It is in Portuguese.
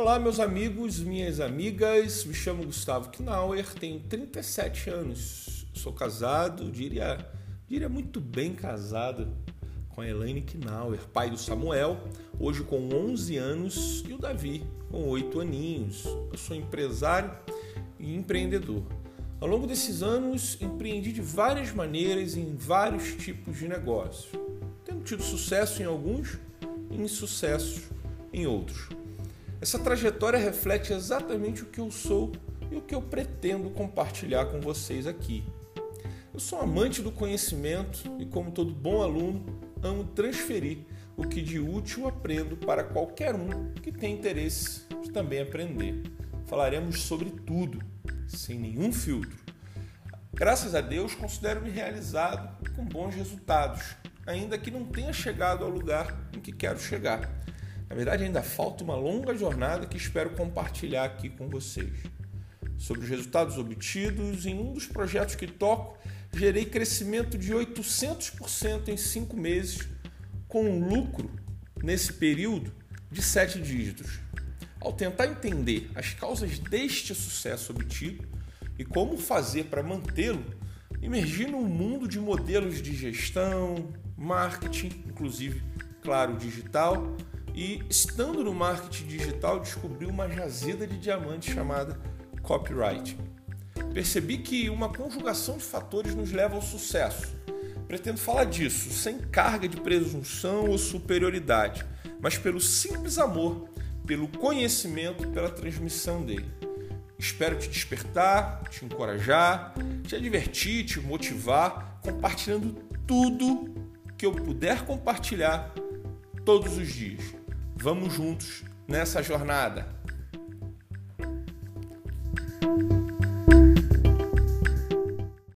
Olá, meus amigos, minhas amigas. Me chamo Gustavo Knauer, tenho 37 anos. Sou casado, diria, diria muito bem casado com a Elaine Knauer, pai do Samuel, hoje com 11 anos, e o Davi, com 8 aninhos. Eu sou empresário e empreendedor. Ao longo desses anos, empreendi de várias maneiras em vários tipos de negócios, tendo tido sucesso em alguns e insucesso em outros. Essa trajetória reflete exatamente o que eu sou e o que eu pretendo compartilhar com vocês aqui. Eu sou amante do conhecimento e, como todo bom aluno, amo transferir o que de útil aprendo para qualquer um que tem interesse de também aprender. Falaremos sobre tudo, sem nenhum filtro. Graças a Deus, considero-me realizado com bons resultados, ainda que não tenha chegado ao lugar em que quero chegar. Na verdade, ainda falta uma longa jornada que espero compartilhar aqui com vocês. Sobre os resultados obtidos, em um dos projetos que toco, gerei crescimento de 800% em cinco meses, com um lucro nesse período de sete dígitos. Ao tentar entender as causas deste sucesso obtido e como fazer para mantê-lo, emergi num mundo de modelos de gestão, marketing, inclusive, claro, digital, e estando no marketing digital, descobri uma jazida de diamantes chamada copyright. Percebi que uma conjugação de fatores nos leva ao sucesso. Pretendo falar disso sem carga de presunção ou superioridade, mas pelo simples amor, pelo conhecimento, pela transmissão dele. Espero te despertar, te encorajar, te divertir, te motivar, compartilhando tudo que eu puder compartilhar todos os dias. Vamos juntos nessa jornada.